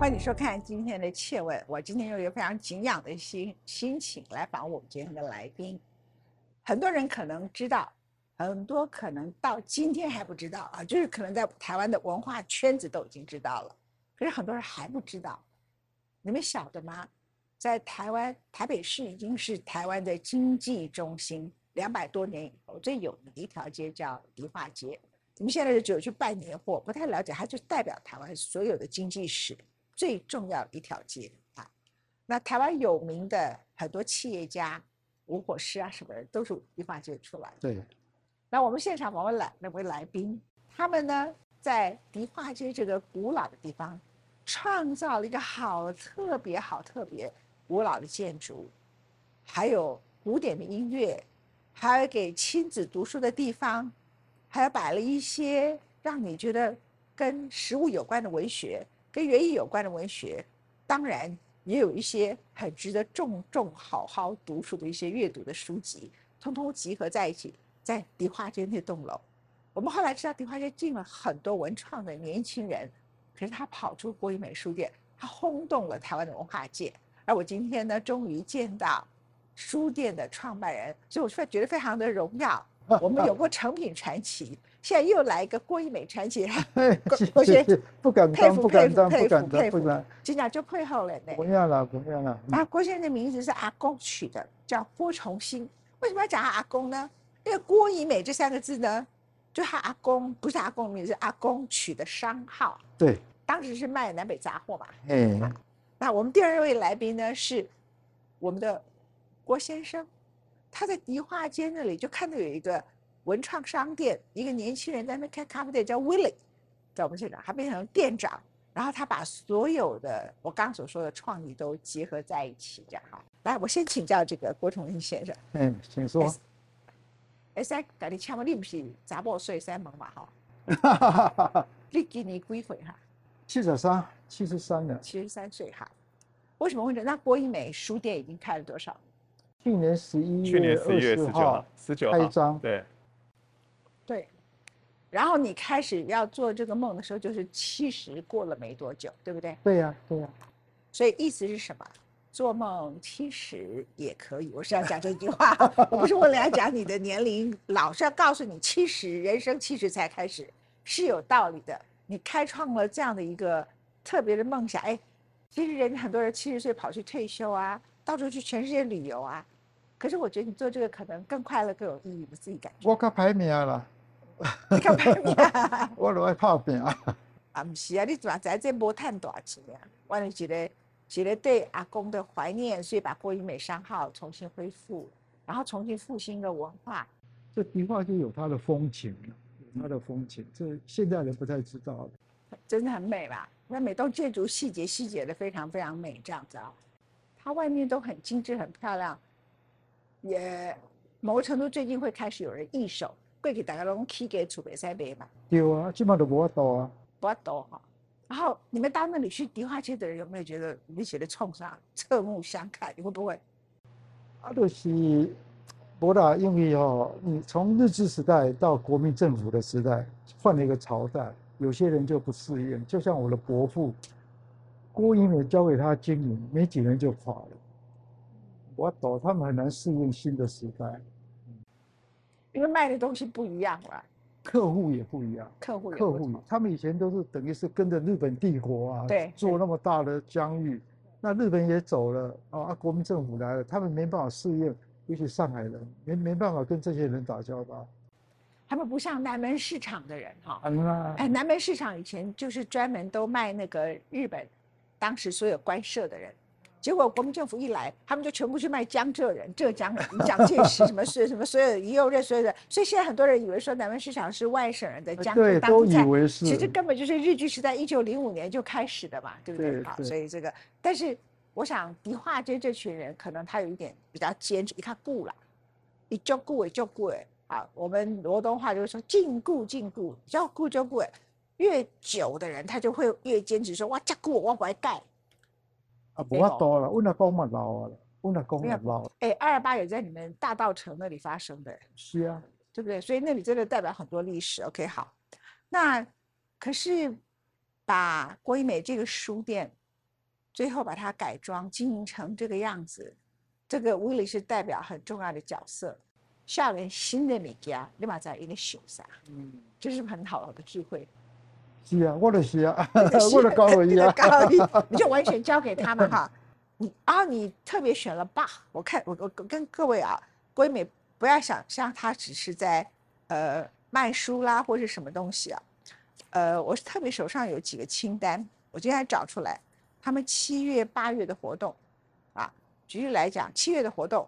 欢迎收看今天的《切问》，我今天用一个非常敬仰的心心情来访我们今天的来宾。很多人可能知道，很多可能到今天还不知道啊，就是可能在台湾的文化圈子都已经知道了，可是很多人还不知道。你们晓得吗？在台湾台北市已经是台湾的经济中心，两百多年以后最有名的一条街叫迪化街。你们现在就只有去办年货，不太了解，它就代表台湾所有的经济史最重要的一条街啊。那台湾有名的很多企业家，吴火师啊什么的，都是迪化街出来的。对，那我们现场我们来那位来宾，他们呢在迪化街这个古老的地方，创造了一个好特别、好特别古老的建筑，还有古典的音乐，还有给亲子读书的地方，还有摆了一些让你觉得跟食物有关的文学，跟园艺有关的文学，当然也有一些很值得重重好好读书的一些阅读的书籍，通通集合在一起，在迪化街那栋楼。我们后来知道，迪化街进了很多文创的年轻人，可是他跑出国语美术店，他轰动了台湾的文化界。而我今天呢，终于见到书店的创办人，所以我非觉得非常的荣耀。我们有过成品传奇，现在又来一个郭一美传奇，郭先生不敢当，不敢当，不敢当，不敢。今天就配合了呢。不要了，不要了。啊，郭先生的名字是阿公取的，叫郭崇新。为什么要讲他阿公呢？因为郭怡美这三个字呢，就他阿公不是阿公的名字，是阿公取的商号。对，当时是卖南北杂货嘛。哎，那我们第二位来宾呢是我们的郭先生，他在迪化街那里就看到有一个文创商店，一个年轻人在那边开咖啡店，叫 Willie，在我们现场，他变成店长，然后他把所有的我刚刚所说的创意都结合在一起，这样哈。来，我先请教这个郭崇英先生，嗯，请说。哎，在跟你请问你不是查某岁三门嘛哈？哈哈哈哈哈。你今年几岁哈？七十三，七十三了。七十三岁哈。为什么会这？那郭一美书店已经开了多少？去年十一去年十一月十十九号，十九号开张。对，然后你开始要做这个梦的时候，就是七十过了没多久，对不对？对呀，对呀。所以意思是什么？做梦七十也可以，我是要讲这句话，我不是为了要讲你的年龄老，是要告诉你七十，人生七十才开始是有道理的。你开创了这样的一个特别的梦想，哎，其实人很多人七十岁跑去退休啊，到处去全世界旅游啊，可是我觉得你做这个可能更快乐、更有意义，我自己感觉。我较排名啦，你。我都爱拍拼啊。啊，不是啊，你怎在这无赚大钱啊？我是觉得，觉得对阿公的怀念，所以把郭英美商号重新恢复，然后重新复兴的文化。这迪化就有它的风情了，有它的风情，这现在人不太知道了。真的很美吧？那每栋建筑细节细节的非常非常美，这样子啊，它外面都很精致、很漂亮，也某个程度最近会开始有人易手，贵给大家拢起给储备赛杯嘛，对啊，基本都无法度啊。不要多哈。然后你们到那里去迪化街的人有没有觉得你写的冲上侧目相看？你会不会？啊，就是不啦，因为哦，你从日治时代到国民政府的时代，换了一个朝代，有些人就不适应。就像我的伯父郭英美交给他经营，没几年就垮了。我懂，他们很难适应新的时代，因为卖的东西不一样了，客户也不一样。客户也客户他们以前都是等于是跟着日本帝国啊，对做那么大的疆域，那日本也走了啊，啊国民政府来了，他们没办法适应，尤其上海人没没办法跟这些人打交道。他们不像南门市场的人哈。啊，南门市场以前就是专门都卖那个日本当时所有官设的人，结果国民政府一来，他们就全部去卖江浙人、浙江人、蒋介石什么是什么所有一右任所有的，所以现在很多人以为说南门市场是外省人的江浙当地菜，其实根本就是日据时代一九零五年就开始的嘛，对不对？好，所以这个，但是我想迪化街这群人可能他有一点比较坚持，一看顾了，一就顾也就顾哎，啊，我们罗东话就是说禁固禁固，要顾就顾哎，越久的人他就会越坚持说哇这固我不爱盖，啊，无法度啦，阮阿公嘛老啊啦，阮阿公也老。哎，二二八也在你们大道城那里发生的，是啊，对不对？所以那里真的代表很多历史。OK，好，那可是把郭一美这个书店最后把它改装经营成这个样子。这个威利是代表很重要的角色。下面新的物件，你马在一个秀啥？嗯，这是很好的智慧。是啊，我的是啊，我的 高一啊，高一，你就完全交给他们哈。你啊，你特别选了 Bach，我看我我跟各位啊，闺美不要想象他只是在呃卖书啦或是什么东西啊。呃，我是特别手上有几个清单，我今天找出来，他们七月八月的活动啊。举例来讲，七月的活动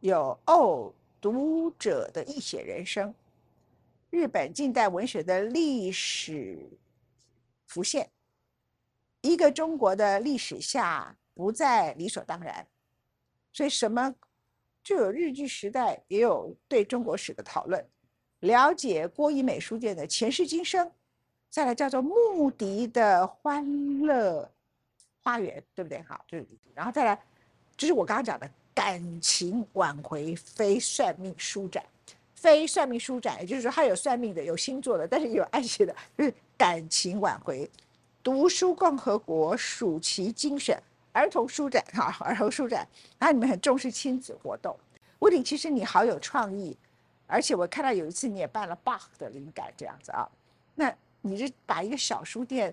有哦。读者的一写人生，日本近代文学的历史浮现，一个中国的历史下不再理所当然，所以什么就有日据时代，也有对中国史的讨论，了解郭一美书店的前世今生，再来叫做穆迪的欢乐花园，对不对？好，就然后再来，就是我刚刚讲的。感情挽回非算命书展，非算命书展，也就是说，它有算命的，有星座的，但是有爱写的，就是感情挽回。读书共和国暑期精选儿童书展，哈，儿童书展，然后你们很重视亲子活动。屋顶，其实你好有创意，而且我看到有一次你也办了 Bach 的灵感这样子啊，那你是把一个小书店。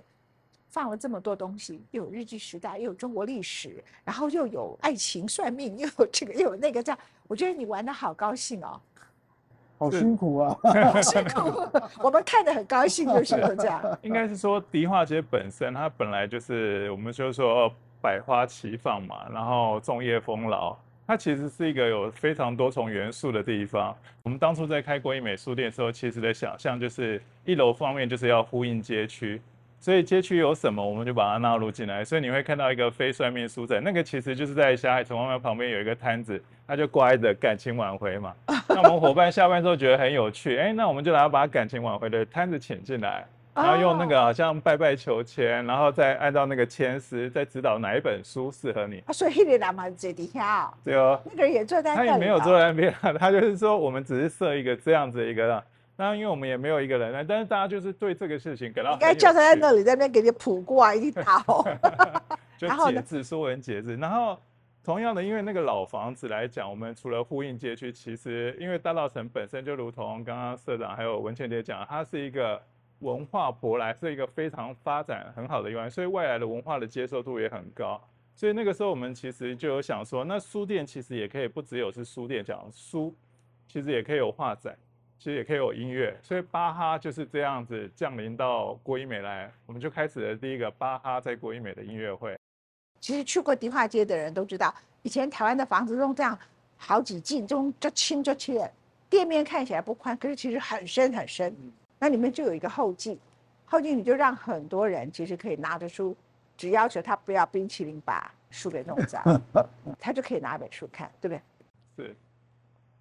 放了这么多东西，又有日剧时代，又有中国历史，然后又有爱情算命，又有这个又有那个，这样我觉得你玩的好高兴哦，好辛苦啊，辛苦，我们看得很高兴，就是这样。应该是说迪化街本身，它本来就是我们就说百花齐放嘛，然后众叶丰饶，它其实是一个有非常多重元素的地方。我们当初在开国艺美术店的时候，其实的想象就是一楼方面就是要呼应街区。所以街区有什么，我们就把它纳入进来。所以你会看到一个非算命书展，那个其实就是在霞海城隍庙旁边有一个摊子，它就乖的感情挽回嘛。那我们伙伴下班之后觉得很有趣，哎，那我们就来把感情挽回的摊子请进来，然后用那个好像拜拜求签，然后再按照那个签诗，再指导哪一本书适合你。所以那个人嘛在底下，对哦，那个人也坐在，他也没有坐在那边，他就是说我们只是设一个这样子一个。那因为我们也没有一个人来，但是大家就是对这个事情感到应该叫他在那里，在那边给你卜卦一套，就 节制，说文节制。然后同样的，因为那个老房子来讲，我们除了呼应街区，其实因为大稻城本身就如同刚刚社长还有文倩姐讲，它是一个文化舶来，是一个非常发展很好的地方，所以外来的文化的接受度也很高。所以那个时候我们其实就有想说，那书店其实也可以不只有是书店讲书，其实也可以有画展。其实也可以有音乐，所以巴哈就是这样子降临到郭一美来，我们就开始了第一个巴哈在郭一美的音乐会。其实去过迪化街的人都知道，以前台湾的房子都这样，好几进中就轻就轻，店面看起来不宽，可是其实很深很深。那里面就有一个后进，后进你就让很多人其实可以拿着书，只要求他不要冰淇淋把书给弄脏，他就可以拿本书看，对不对？是。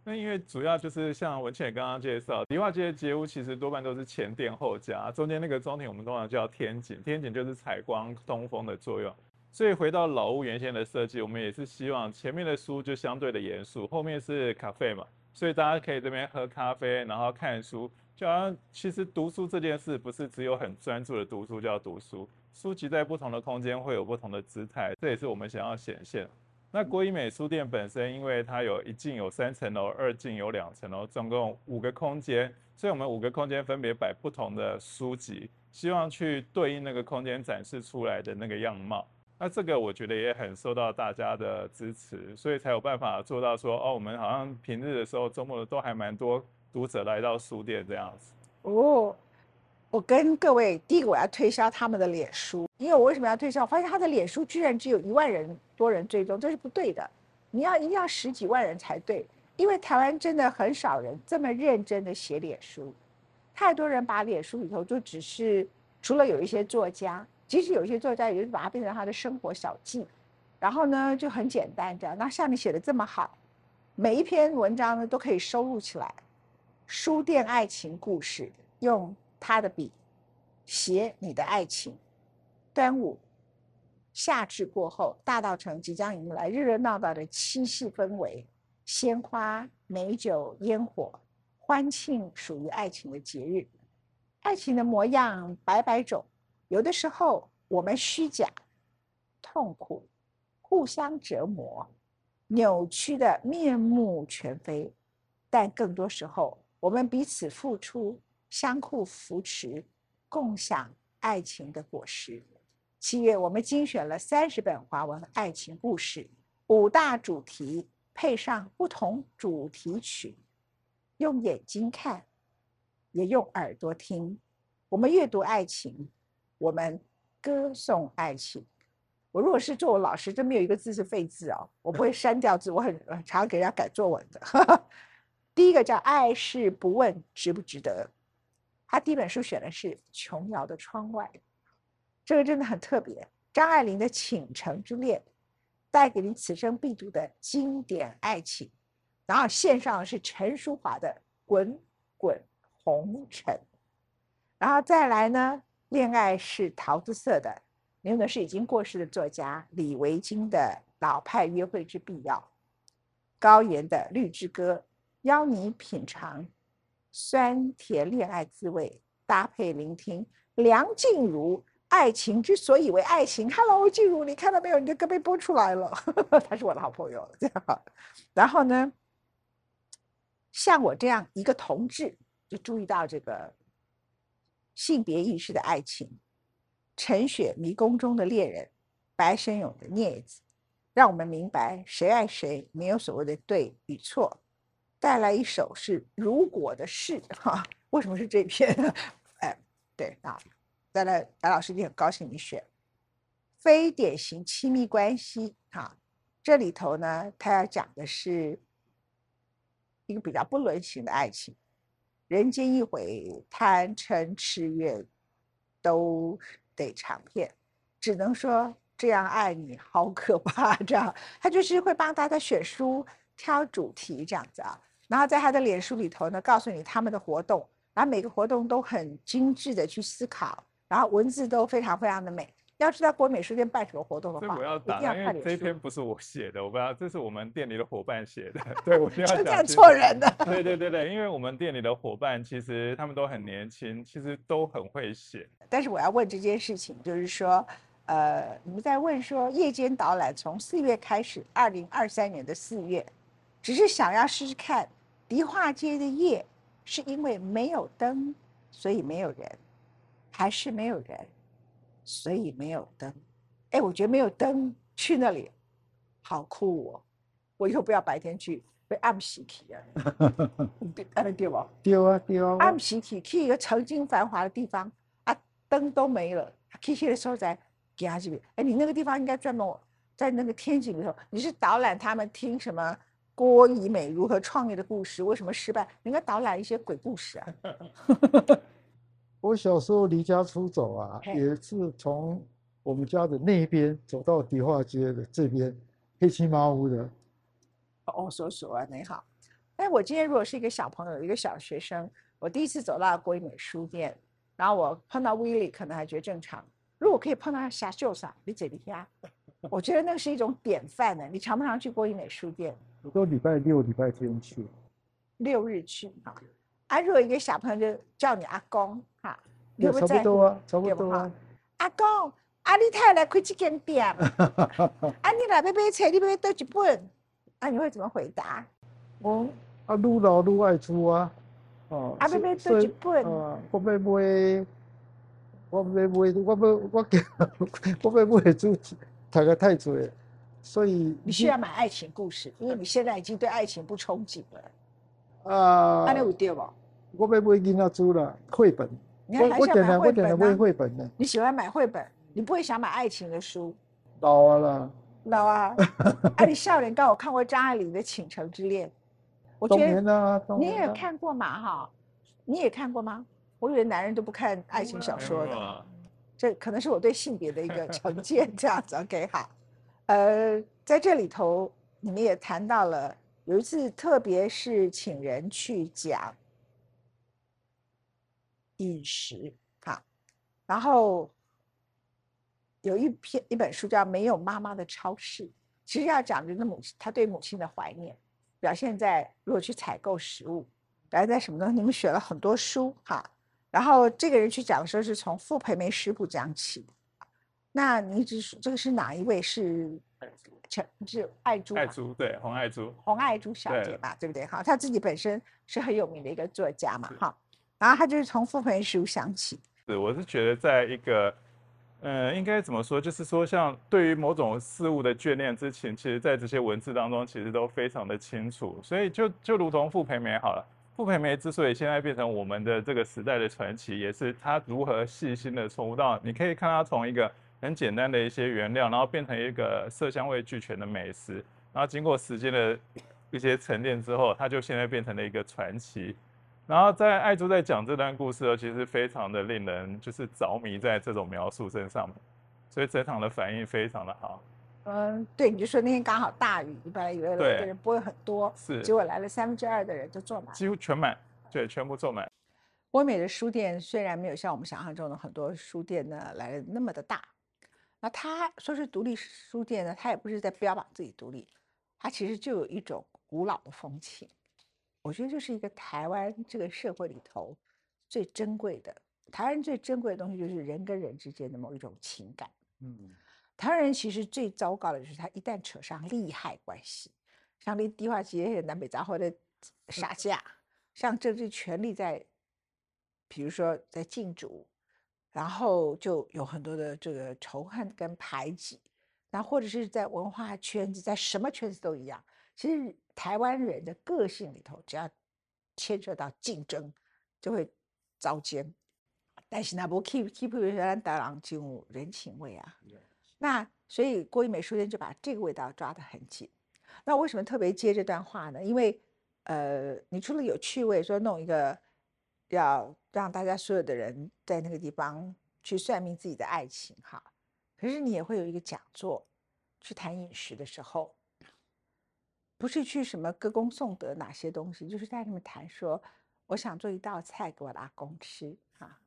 那因为主要就是像文倩刚刚介绍，迪化街的街屋其实多半都是前店后家，中间那个中庭我们通常叫天井，天井就是采光通风的作用。所以回到老屋原先的设计，我们也是希望前面的书就相对的严肃，后面是咖啡嘛，所以大家可以这边喝咖啡，然后看书，就好像其实读书这件事不是只有很专注的读书叫读书，书籍在不同的空间会有不同的姿态，这也是我们想要显现。那国医美书店本身，因为它有一进有三层楼，二进有两层楼，总共五个空间，所以我们五个空间分别摆不同的书籍，希望去对应那个空间展示出来的那个样貌。那这个我觉得也很受到大家的支持，所以才有办法做到说，哦，我们好像平日的时候、周末都还蛮多读者来到书店这样子。哦。我跟各位，第一个我要推销他们的脸书，因为我为什么要推销？我发现他的脸书居然只有一万人多人追踪，这是不对的。你要一定要十几万人才对，因为台湾真的很少人这么认真的写脸书，太多人把脸书里头就只是除了有一些作家，即使有一些作家，也就是把它变成他的生活小记，然后呢就很简单这样。那像你写的这么好，每一篇文章呢都可以收录起来，书店爱情故事用。他的笔写你的爱情，端午夏至过后，大道城即将迎来热热闹闹的七夕氛围，鲜花、美酒、烟火，欢庆属于爱情的节日。爱情的模样百百种，有的时候我们虚假，痛苦，互相折磨，扭曲的面目全非。但更多时候，我们彼此付出，相互扶持，共享爱情的果实。七月，我们精选了三十本华文爱情故事，五大主题配上不同主题曲，用眼睛看，也用耳朵听。我们阅读爱情，我们歌颂爱情。我如果是作文老师，真没有一个字是废字哦，我不会删掉字，我很常给人家改作文的。第一个叫《爱是不问值不值得》，他第一本书选的是琼瑶的《窗外》，这个真的很特别。张爱玲的《倾城之恋》，带给你此生必读的经典爱情。然后线上是陈淑华的《滚滚红尘》。然后再来呢，恋爱是桃子色的，用的是已经过世的作家李维京的《老派约会之必要》，高岩的《绿之歌》，邀你品尝酸甜恋爱滋味，搭配聆听梁静茹《爱情之所以为爱情》。Hello，静茹，你看到没有？你的歌被播出来了，他是我的好朋友。这样，然后呢，像我这样一个同志，就注意到这个。性别意识的爱情，陈雪迷宫中的恋人，白神勇的镊子，让我们明白谁爱谁没有所谓的对与错。带来一首是如果的事 哈，为什么是这篇？哎，对啊，带来白老师，一定很高兴你选非典型亲密关系哈，这里头呢，他要讲的是一个比较不伦型的爱情。人间一回，贪嗔痴怨，都得尝遍。只能说这样爱你好可怕。这样，他就是会帮大家选书、挑主题这样子啊。然后在他的脸书里头呢，告诉你他们的活动，然后每个活动都很精致的去思考，然后文字都非常非常的美。要知道国美书店办什么活动的话，我要打，因为这篇不是我写的，我不知道这是我们店里的伙伴写的。对，我要称赞错人的。对对对对，因为我们店里的伙伴其实他们都很年轻，其实都很会写。但是我要问这件事情，就是说，呃，你们在问说夜间导览从四月开始，二零二三年的四月，只是想要试试看迪化街的夜，是因为没有灯，所以没有人，还是没有人？所以没有灯，哎，我觉得没有灯去那里好酷哦！我以后不要白天去，被暗时去 啊，对，对对不？对啊，对啊。暗时去去一个曾经繁华的地方啊，灯都没了，去去的时候在给他这边。哎，你那个地方应该专门在那个天井里头，你是导览他们听什么郭怡美如何创业的故事，为什么失败？你应该导览一些鬼故事啊。我小时候离家出走啊，也是从我们家的那边走到迪化街的这边，黑漆麻乌的。哦，叔叔啊，你好。哎，我今天如果是一个小朋友，一个小学生，我第一次走到国美书店，然后我碰到威利，可能还觉得正常。如果可以碰到霞秀才，你这里呀，我觉得那是一种典范呢。你常不常去国美书店？我都礼拜六、礼拜天去。六日去啊。啊，如果一个小朋友就叫你阿公哈，你会差不多啊，差不多啊。阿公，阿你太来开这间店，啊，你来买买菜，你买多几本？啊，你会怎么回答？我啊，愈老愈爱出啊。哦。啊，买买多几本？啊，我买买，我买买，我要我给，我 买买出，大概太多，所以。你需要买爱情故事，因为你现在已经对爱情不憧憬了。啊。安尼有对不？我要买囡仔书了，绘本。你还想买绘本买绘本呢？你喜欢买绘本，你不会想买爱情的书？老啊了。老啊！哎，你少年刚我看过张爱玲的《倾城之恋》，我觉得你也看过嘛哈？你也看过吗？我以为男人都不看爱情小说的，这可能是我对性别的一个 成见。这样子，OK，好。呃，在这里头，你们也谈到了有一次，特别是请人去讲。饮食，哈，然后有一篇一本书叫《没有妈妈的超市》，其实要讲人的母亲，他对母亲的怀念，表现在如果去采购食物，表现在什么呢？你们选了很多书，哈，然后这个人去讲的时候是从傅培梅食谱讲起，那你只是这个是哪一位？是陈是爱珠？爱珠对红爱珠，洪爱珠小姐对嘛，对不对？哈，她自己本身是很有名的一个作家嘛，是哈。然后她就是从傅培书想起，是我是觉得在一个，呃，应该怎么说？就是说，像对于某种事物的眷恋之情，其实在这些文字当中，其实都非常的清楚。所以就就如同傅培梅好了，傅培梅之所以现在变成我们的这个时代的传奇，也是她如何细心的从到，你可以看她从一个很简单的一些原料，然后变成一个色香味俱全的美食，然后经过时间的一些沉淀之后，它就现在变成了一个传奇。然后在爱珠在讲这段故事的时候，其实非常的令人就是着迷在这种描述身上面，所以整场的反应非常的好。嗯，对，你就说那天刚好大雨，你本来以为来的对人不会很多，是结果来了三分之二的人就坐满。几乎全满，对，全部坐满。欧美的书店虽然没有像我们想象中的很多书店呢来的那么的大，那他说是独立书店呢，他也不是在标榜自己独立，他其实就有一种古老的风情。我觉得这是一个台湾这个社会里头最珍贵的，台湾人最珍贵的东西就是人跟人之间的某一种情感。嗯，台湾人其实最糟糕的就是他一旦扯上利害关系，像你低化街、南北杂货的杀价，像政治权力在，比如说在竞逐，然后就有很多的这个仇恨跟排挤，那或者是在文化圈子，在什么圈子都一样。其实台湾人的个性里头，只要牵涉到竞争，就会遭奸。但是呢，不 keep keep 原来达郎进入人情味啊。那所以郭一美书店就把这个味道抓得很紧。那为什么特别接这段话呢？因为呃，你除了有趣味，说弄一个要让大家所有的人在那个地方去算命自己的爱情哈，可是你也会有一个讲座，去谈饮食的时候，不是去什么歌功颂德哪些东西，就是在那边谈说，我想做一道菜给我的阿公吃哈，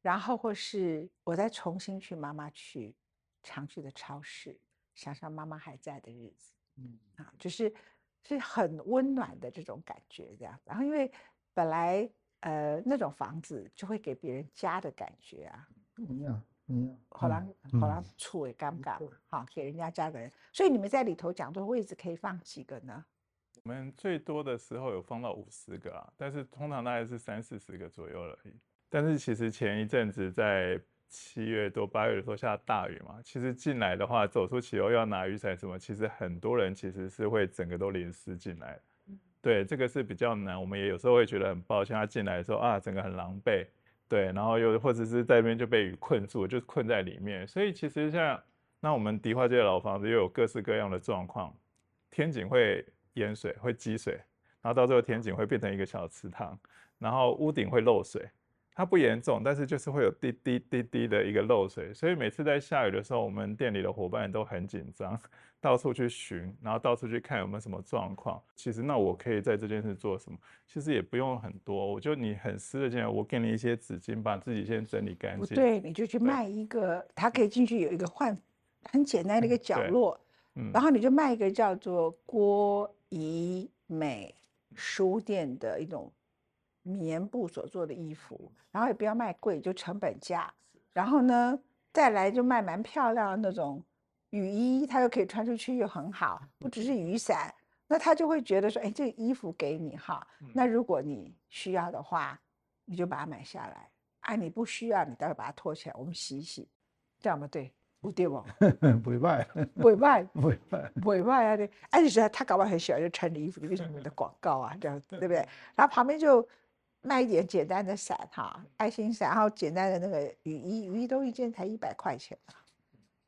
然后或是我再重新去妈妈去常去的超市，想想妈妈还在的日子。嗯啊，就是是很温暖的这种感觉，这样。然后因为本来呃那种房子就会给别人家的感觉啊，一样一样。好啦嗯好啦嗯，处也尴尬好给人家家的人。所以你们在里头讲座位置可以放几个呢？我们最多的时候有放到五十个啊，但是通常大概是三四十个左右而已。但是其实前一阵子在七月多八月的时候下大雨嘛，其实进来的话，走出骑楼要拿雨伞什么，其实很多人其实是会整个都淋湿进来的。对，这个是比较难，我们也有时候会觉得很抱歉，他进来的时候啊，整个很狼狈，对，然后又或者是在那边就被雨困住，就是困在里面。所以其实像那我们迪化街的老房子又有各式各样的状况，天井会淹水，会积水，然后到最后天井会变成一个小池塘，然后屋顶会漏水。它不严重，但是就是会有滴滴滴滴的一个漏水，所以每次在下雨的时候，我们店里的伙伴都很紧张，到处去寻，然后到处去看有没有什么状况。其实那我可以在这件事做什么？其实也不用很多，我就你很湿的进来，我给你一些纸巾，把自己先整理干净。不对，你就去卖一个，它可以进去有一个换很简单的一个角对落，嗯然后你就卖一个叫做郭怡美书店的一种棉布所做的衣服，然后也不要卖贵，就成本价。然后呢，再来就卖蛮漂亮的那种雨衣，它又可以穿出去又很好，不只是雨伞。那他就会觉得说，哎，这个衣服给你哈，那如果你需要的话，你就把它买下来。啊，你不需要，你待会把它脱起来，我们洗一洗，这样吗？对，不对不？不会卖，不会卖，不会卖。不会卖啊！对，而且是他搞不好很喜欢就穿着衣服，里面是你们的广告啊，这样子对不对？然后旁边就卖一点简单的伞哈，爱心伞，然后简单的那个雨衣，雨衣都一件才一百块钱啊，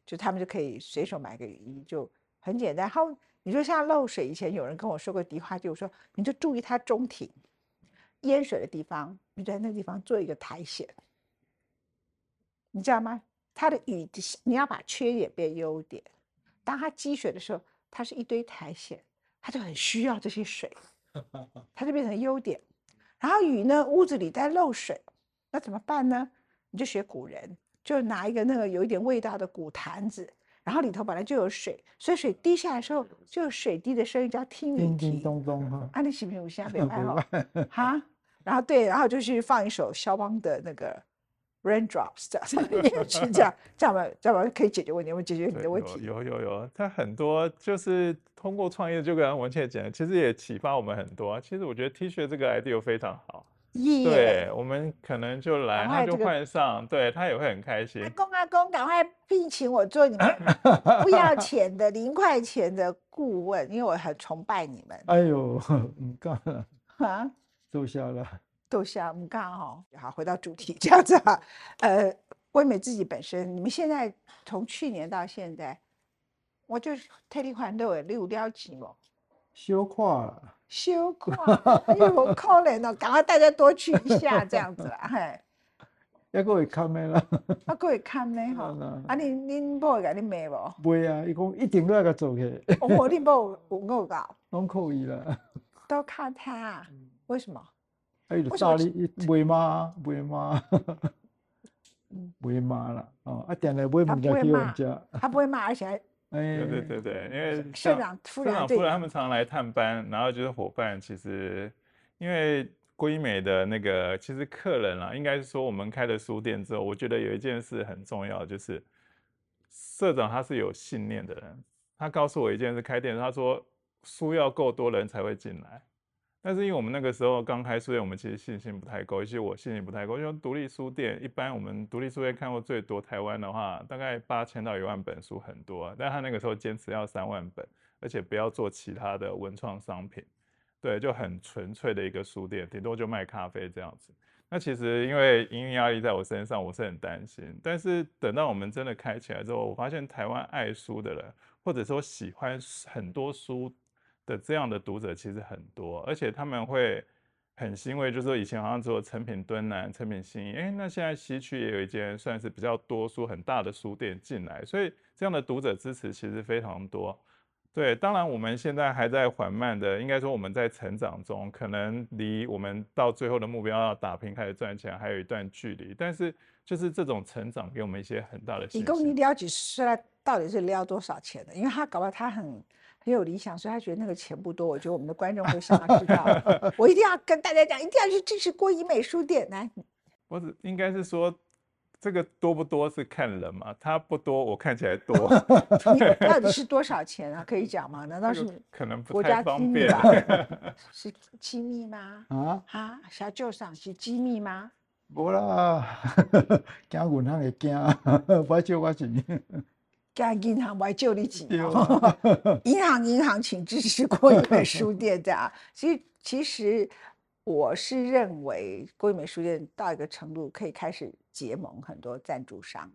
就他们就可以随手买个雨衣，就很简单。然后你说像漏水，以前有人跟我说过迪化，就是说你就注意它中庭淹水的地方，你在那地方做一个苔藓，你知道吗？它的雨的你要把缺点变优点。当它积水的时候，它是一堆苔藓，它就很需要这些水，它就变成优点。然后雨呢，屋子里在漏水，那怎么办呢？你就学古人，就拿一个那个有一点味道的古坛子，然后里头本来就有水，所以水滴下来的时候，就有水滴的声音，叫听雨叮啼。叮咚咚哈，啊，你喜不喜欢下北不拍哦？卖。哈，然后对，然后就去放一首肖邦的那个 raindrops 这样，也是这样，这样吧，这样吧可以解决问题，我解决你的问题。有有有有，他很多就是通过创业，就跟文倩讲，其实也启发我们很多。其实我觉得 T 恤这个 idea 非常好，耶对，我们可能就来，他就换上，对他也会很开心阿。公阿公，赶快聘请我做你们 不要钱的零块钱的顾问，因为我很崇拜你们哎呦，唔 干了，啊。坐下了。逗笑，唔干哈。好，回到主题，这样子啊。呃，唯美自己本身，你们现在从去年到现在，我就是特地还都有六了几哦，羞垮了，羞愧，哎呦，可怜哦，赶快大家多去一下，这样子啦，嘿。还个会看的啦。啊，各位看咩吼，啊，恁恁某会甲你骂无？袂啊，伊讲一定都要甲做起，我我恁某有恶搞，拢可以啦。都靠他啊，为什么？啊，伊就炸你，卖骂，卖骂，嗯袂骂啦。哦，啊，定来买物件会骂给我们食。他不会骂，而且还 哎，对对对对，因为社像长、副社长、夫人他们常来探班，然后就是伙伴，其实因为郭一美的那个，其实客人啊，应该是说我们开了书店之后，我觉得有一件事很重要，就是社长他是有信念的人，他告诉我一件事，开店他说书要够多人才会进来。但是因为我们那个时候刚开书店，我们其实信心不太够，尤其我信心不太够。因为独立书店一般我们独立书店看过最多台湾的话，大概八千到一万本书很多，但他那个时候坚持要三万本，而且不要做其他的文创商品，对，就很纯粹的一个书店，顶多就卖咖啡这样子。那其实因为营运压力在我身上，我是很担心。但是等到我们真的开起来之后，我发现台湾爱书的人，或者说喜欢很多书的这样的读者其实很多，而且他们会很欣慰，就是说以前好像只有成品敦南、成品新义，哎，那现在西区也有一间算是比较多书很大的书店进来，所以这样的读者支持其实非常多。对，当然我们现在还在缓慢的，应该说我们在成长中，可能离我们到最后的目标要打拼开始赚钱还有一段距离，但是就是这种成长给我们一些很大的信一共你心。了解出来到底是撩多少钱的？因为他搞不好他很很有理想，所以他觉得那个钱不多。我觉得我们的观众会想要知道，我一定要跟大家讲，一定要去支持郭怡美书店。来，我只应该是说，这个多不多是看人嘛，他不多，我看起来多，你到底是多少钱啊？可以讲吗？难道是这个可能不太家方便。吧？是机密吗？啊，啊，小舅上是机密吗？无啦，惊银行会惊，我借我钱。干银行我还救你几对秒啊，银行银行，请支持郭一美书店的啊。所以其实我是认为郭一美书店到一个程度可以开始结盟很多赞助商，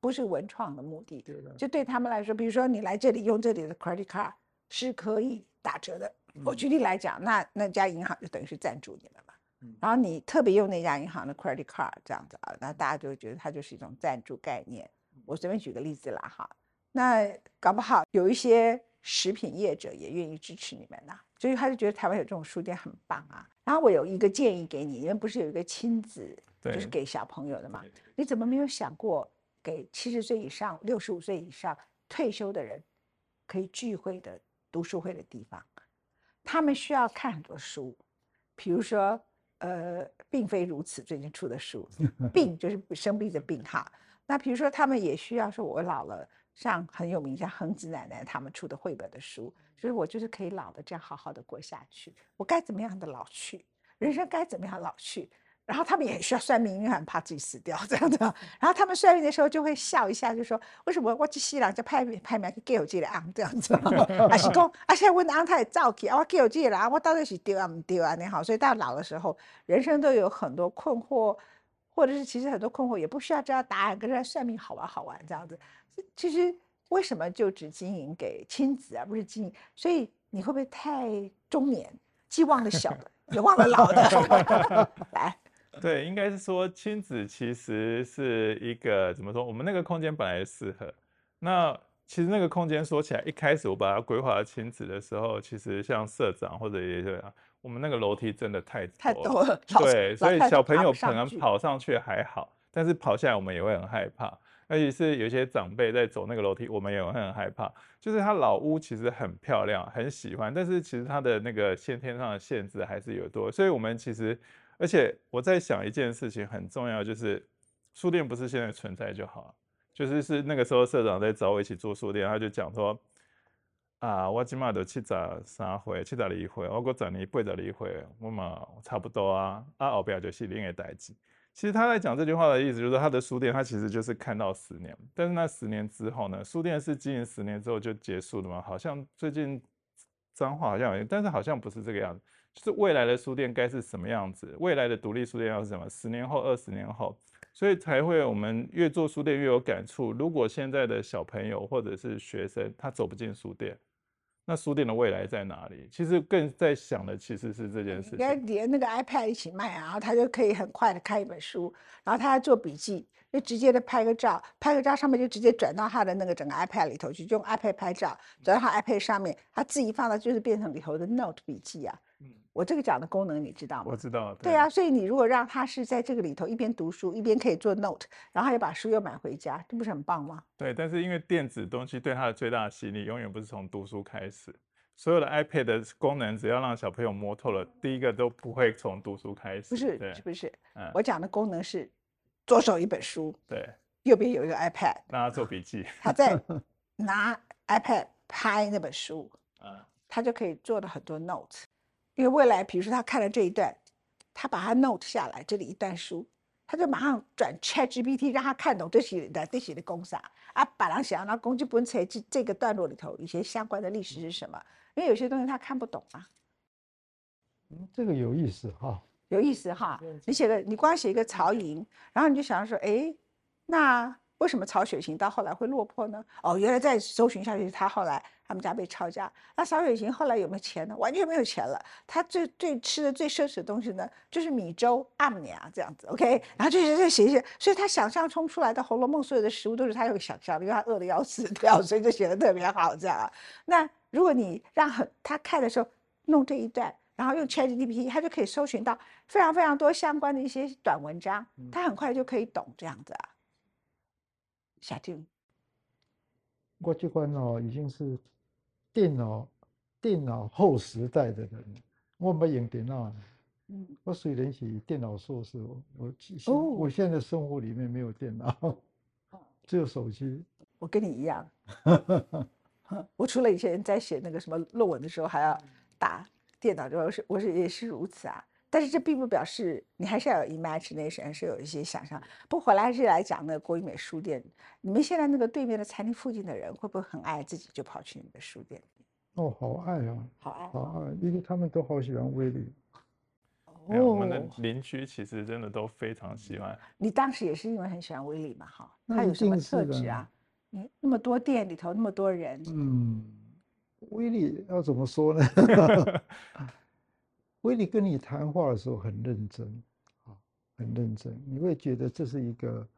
不是文创的目的，就对他们来说，比如说你来这里用这里的 credit card 是可以打折的。我举例来讲，那那家银行就等于是赞助你们嘛。嗯然后你特别用那家银行的 credit card 这样子啊，那大家就会觉得它就是一种赞助概念。我随便举个例子啦哈，那搞不好有一些食品业者也愿意支持你们呐、所以他就觉得台湾有这种书店很棒啊。然后我有一个建议给你，你们不是有一个亲子，就是对给小朋友的嘛？你怎么没有想过给七十岁以上、六十五岁以上退休的人可以聚会的读书会的地方？他们需要看很多书，比如说，呃，并非如此最近出的书，病就是生病的病哈。那比如说，他们也需要说，我老了，像很有名像恒子奶奶他们出的绘本的书，所以我就是可以老的这样好好的过下去，我该怎么样的老去，人生该怎么样老去。然后他们也需要算命，因为很怕自己死掉这样的。然后他们算命的时候就会笑一下，就说：“为什么我去西人就派派命去给我这个昂这样子？”还是讲，啊，现在问昂他也造起，啊，我给我这个人，我到底是丢啊不丢啊？你好，所以到老的时候，人生都有很多困惑，或者是其实很多困惑也不需要知道答案，跟着算命好玩好玩这样子。其实为什么就只经营给亲子而，不是经营？所以你会不会太中年，既忘了小的，也忘了老的？来。对，应该是说亲子其实是一个怎么说？我们那个空间本来适合。那其实那个空间说起来，一开始我把它规划亲子的时候，其实像社长或者也是我们那个楼梯真的太太多多了对，所以小朋友可能跑上去还好，但是跑下来我们也会很害怕。而且是有些长辈在走那个楼梯，我们也会很害怕。就是他老屋其实很漂亮，很喜欢，但是其实它的那个先天上的限制还是有多，所以我们其实，而且我在想一件事情很重要，就是书店不是现在存在就好，就是是那个时候社长在找我一起做书店，他就讲说。啊，我今嘛都七十三岁，七十二岁，我过十年八十二岁，我嘛差不多啊。啊，后边就是另一代志。其实他在讲这句话的意思，就是说他的书店，他其实就是看到十年。但是那十年之后呢？书店是经营十年之后就结束了吗？好像最近脏话好像有，但是好像不是这个样子。就是未来的书店该是什么样子？未来的独立书店要是什么？十年后、二十年后，所以才会我们越做书店越有感触。如果现在的小朋友或者是学生他走不进书店，那书店的未来在哪里？其实更在想的其实是这件事情。该连那个 iPad 一起卖，然后他就可以很快的看一本书，然后他做笔记，就直接的拍个照，拍个照上面就直接转到他的那个整个 iPad 里头去，就用 iPad 拍照，转到他 iPad 上面，他自己放到就是变成里头的 Note 笔记啊。我这个讲的功能你知道吗？我知道。对啊，所以你如果让他是在这个里头一边读书一边可以做 note，然后又把书又买回家，这不是很棒吗？对，但是因为电子东西对他的最大的吸引力永远不是从读书开始，所有的 iPad 的功能只要让小朋友摸透了，第一个都不会从读书开始。不是，是不是？嗯，我讲的功能是左手一本书，对，右边有一个 iPad，让他做笔记，他在 拿 iPad 拍那本书，嗯，他就可以做的很多 note。因为未来，比如说他看了这一段，他把它 note 下来，这里一段书，他就马上转 Chat GPT 让他看懂这些的这些的公啥啊，把人想要那工具本册这这个段落里头一些相关的历史是什么？因为有些东西他看不懂啊。嗯，这个有意思哈，有意思哈。你写个，你光写一个曹营，然后你就想说，哎，那。为什么曹雪芹到后来会落魄呢？哦，原来再搜寻下去，他后来他们家被抄家。那曹雪芹后来有没有钱呢？完全没有钱了。他最最吃的最奢侈的东西呢，就是米粥、阿姆尼亚这样子。OK，然后就写一写，所以他想象冲出来的《红楼梦》所有的食物都是他有想象的，因为他饿得要死掉，所以就写的特别好这样。那如果你让很他看的时候弄这一段，然后用 ChatGPT，他就可以搜寻到非常非常多相关的一些短文章，他很快就可以懂这样子啊。下定。我这关哦，已经是电脑电脑后时代的人，我没用电脑。嗯，我虽然是电脑硕士，我我我现在生活里面没有电脑，只有手机。我跟你一样，我除了以前在写那个什么论文的时候还要打电脑，我是我是也是如此啊。但是这并不表示你还是要有 imagination，是有一些想象。不回来是来讲那个国语美书店，你们现在那个对面的餐厅附近的人会不会很爱自己就跑去你的书店？哦，好爱啊，好爱，好爱，因为他们都好喜欢威利。哦，我们的邻居其实真的都非常喜欢。你当时也是因为很喜欢威力嘛？哈，他有什么特质啊？你那么多店里头那么多人，嗯，威力要怎么说呢？威利跟你谈话的时候很认真，啊，很认真。你会觉得这是一个，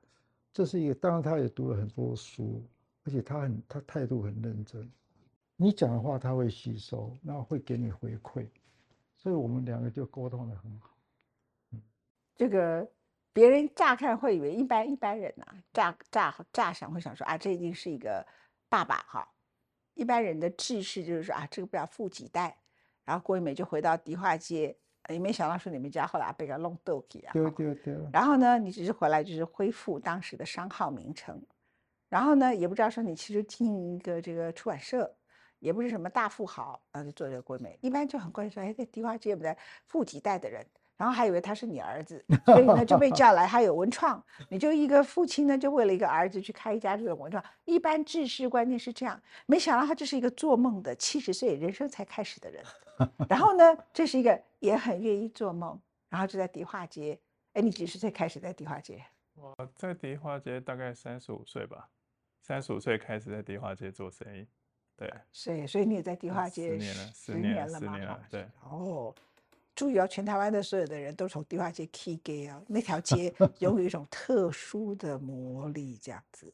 这是一个。当然，他也读了很多书，而且他很，他态度很认真。你讲的话他会吸收，然后会给你回馈，所以我们两个就沟通的很好。嗯，这个别人乍看会以为一般一般人呐，乍乍乍想会想说啊，这一定是一个爸爸哈。一般人的志士就是说啊，这个不要富几代。然后郭一美就回到迪化街，也没想到说你们家后来被个弄丢去啊。对对对。然后呢，你只是回来就是恢复当时的商号名称，然后呢，也不知道说你其实经营一个这个出版社，也不是什么大富豪，然后就做这个郭一美，一般就很关心说，哎，在迪化街不在富几代的人。然后还以为他是你儿子，所以呢就被叫来。还有文创，你就一个父亲呢，就为了一个儿子去开一家这种文创。一般治世观念是这样，没想到他这是一个做梦的七十岁人生才开始的人。然后呢，这是一个也很愿意做梦，然后就在迪化街。哎，你几十岁开始在迪化街？我在迪化街大概三十五岁吧，三十五岁开始在迪化街做生意。对，所以所以你也在迪化街十年了，十年了，十年了，对。哦。注意哦，全台湾的所有的人都从迪化街 K 街哦，那条街 拥有一种特殊的魔力，这样子。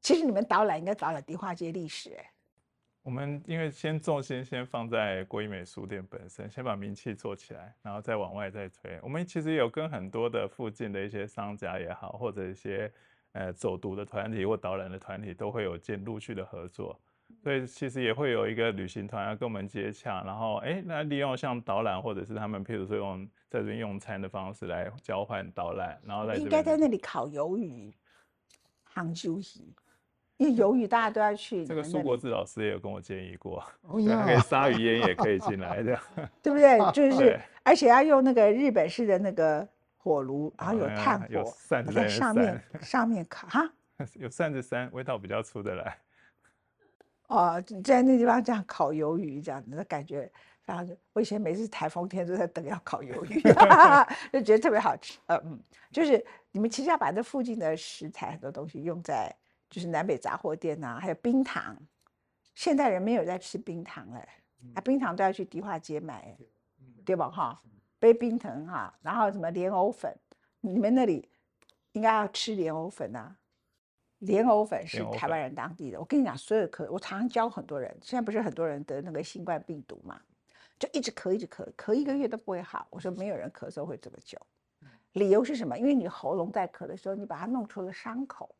其实你们导览应该导览迪化街历史哎。我们因为先重心先放在国艺美书店本身，先把名气做起来，然后再往外再推。我们其实有跟很多的附近的一些商家也好，或者一些呃走读的团体或导览的团体，都会有建陆续的合作。所以其实也会有一个旅行团要跟我们接洽，然后哎，那利用像导览或者是他们譬如说用在这边用餐的方式来交换导览，然后在这应该在那里烤鱿鱼、杭州鱼，因为鱿鱼大家都要去这个苏国志老师也有跟我建议过，哦对，可以呀，鲨鱼烟也可以进来这样。对不对？就是，而且要用那个日本式的那个火炉，然后有炭有火扇子在上面扇上面烤哈。有扇子扇，味道比较出得来。哦，在那地方这样烤鱿鱼，这样子的感觉然后。我以前每次台风天都在等要烤鱿鱼，就觉得特别好吃。呃嗯，就是你们其实要把这附近的食材很多东西用在，就是南北杂货店呐、还有冰糖。现代人没有在吃冰糖了，啊，冰糖都要去迪化街买，对吧？哈，杯冰糖哈，然后什么莲藕粉，你们那里应该要吃莲藕粉啊。莲藕粉是台湾人当地的。我跟你讲，所有咳，我常常教很多人，现在不是很多人得那个新冠病毒嘛，就一直咳，一直咳，咳一个月都不会好。我说没有人咳嗽会这么久，理由是什么？因为你喉咙在咳的时候，你把它弄出了伤口，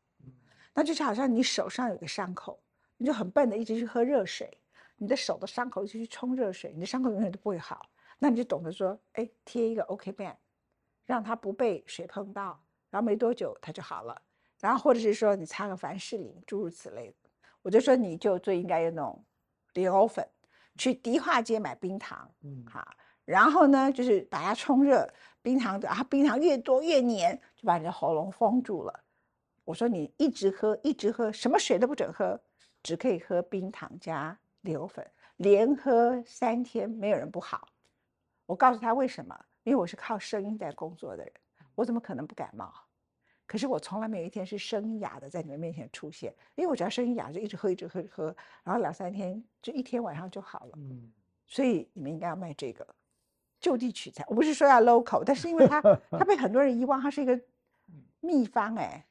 那就是好像你手上有个伤口，你就很笨的一直去喝热水，你的手的伤口一直去冲热水，你的伤口永远都不会好。那你就懂得说，哎，贴一个 OK band，让它不被水碰到，然后没多久它就好了。然后或者是说你擦个凡士林，诸如此类的。我就说你就最应该用那种莲藕粉，去迪化街买冰糖，嗯哈，然后呢就是把它冲热，冰糖的，然后冰糖越多越黏，就把你的喉咙封住了。我说你一直喝，一直喝，什么水都不准喝，只可以喝冰糖加莲藕粉，连喝三天，没有人不好。我告诉他为什么，因为我是靠声音在工作的人，我怎么可能不感冒？可是我从来没有一天是声音哑的在你们面前出现，因为我只要声音哑就一直喝，一直喝，喝，然后两三天就一天晚上就好了。嗯，所以你们应该要卖这个，就地取材。我不是说要 local，但是因为它 它被很多人遗忘，它是一个秘方哎，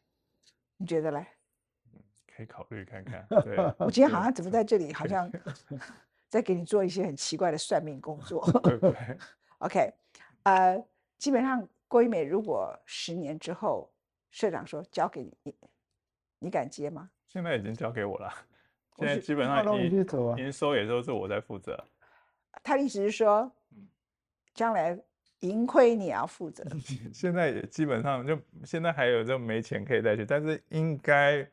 你觉得嘞？可以考虑看看。对，我今天好像怎么在这里好像 在给你做一些很奇怪的算命工作。对对 OK，呃，基本上郭一美如果十年之后社长说交给你，你你敢接吗？现在已经交给我了，现在基本上营去走啊营收也都是我在负责。他的意思是说，将来盈亏你要负责。现在也基本上就现在还有就没钱可以再去，但是应该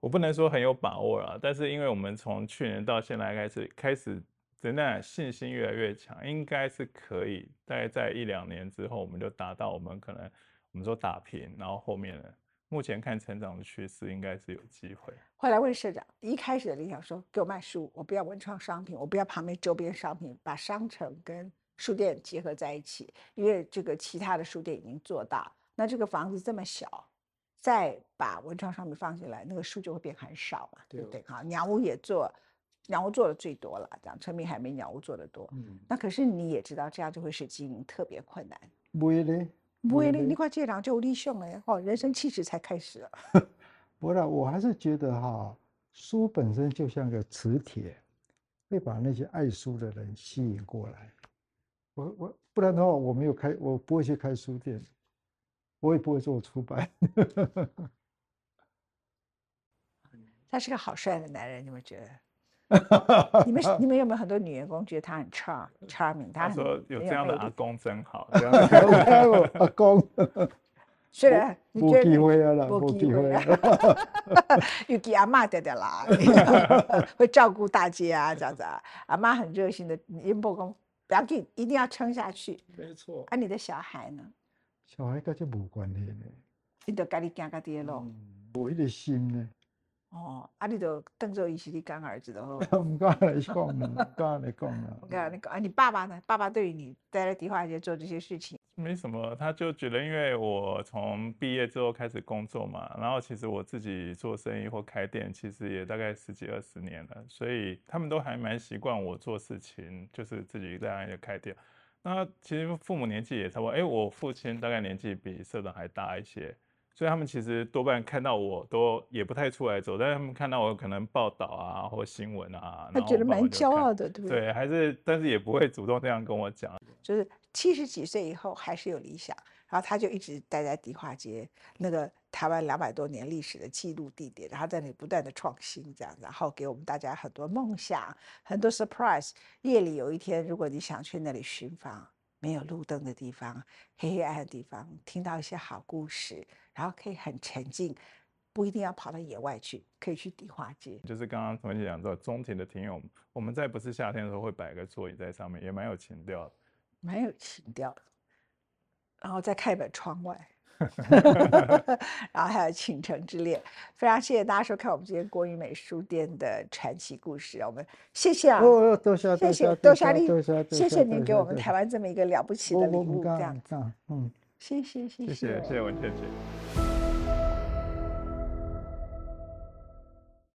我不能说很有把握了，但是因为我们从去年到现在开始开始真的信心越来越强，应该是可以，大概在一两年之后，我们就达到我们可能我们说打平，然后后面呢，目前看成长的趋势应该是有机会。后来问社长，一开始的理想说给我卖书，我不要文创商品，我不要旁边周边商品，把商城跟书店结合在一起，因为这个其他的书店已经做到。那这个房子这么小，再把文创商品放进来，那个书就会变很少嘛，对不对？对好，鸟屋也做，鸟屋做的最多了，这样陈明还没鸟屋做的多。嗯，那可是你也知道，这样就会使经营特别困难。不会嘞，不会嘞，嘞你快这样就有立项了哦，人生气质才开始了。不然我还是觉得哈，书本身就像个磁铁，会把那些爱书的人吸引过来。我我不然的话，我没有开，我不会去开书店，我也不会做出版。他是个好帅的男人，你们觉得？你们你们有没有很多女员工觉得他很 charm charming？他说有很这样的阿公真好，这样的阿公，虽然你没觉得机会啊啦，没没机会机会啊啊。有给阿妈的的啦，会照顾大家啊，这样子啊。阿妈很热心的，你不公不要紧，一定要撑下去。没错，啊，你的小孩呢？小孩跟这无关系呢，你就家己行家己的路。无迄个心呢，哦，啊，你就当做伊是你干儿子的好。唔敢来讲，唔敢来讲啊我。跟你讲，啊，你爸爸呢？爸爸对于你待在迪化街做这些事情，没什么，他就觉得，因为我从毕业之后开始工作嘛，然后其实我自己做生意或开店，其实也大概十几二十年了，所以他们都还蛮习惯我做事情，就是自己在那一个开店。那其实父母年纪也差不多，哎，我父亲大概年纪比社长还大一些，所以他们其实多半看到我都也不太出来走，但是他们看到我可能报道啊或新闻啊，他觉得蛮骄傲的，对不对？对，还是但是也不会主动这样跟我讲。就是七十几岁以后还是有理想，然后他就一直待在迪化街那个台湾两百多年历史的记录地点，然后在那里不断的创新，这样，然后给我们大家很多梦想，很多 surprise。夜里有一天，如果你想去那里寻访没有路灯的地方、黑黑暗暗的地方，听到一些好故事，然后可以很沉静，不一定要跑到野外去，可以去迪化街。就是刚刚同学讲到中庭的庭院，我们在不是夏天的时候会摆个座椅在上面，也蛮有情调的。蛮有情调的，然后再看一本窗外，然后还有《倾城之恋》，非常谢谢大家收看我们今天国语美书店的传奇故事，我们谢谢啊，哦，多谢谢谢多谢丽多谢，谢谢您给我们台湾这么一个了不起的礼物，这样子，嗯，谢谢谢谢谢谢谢文倩姐。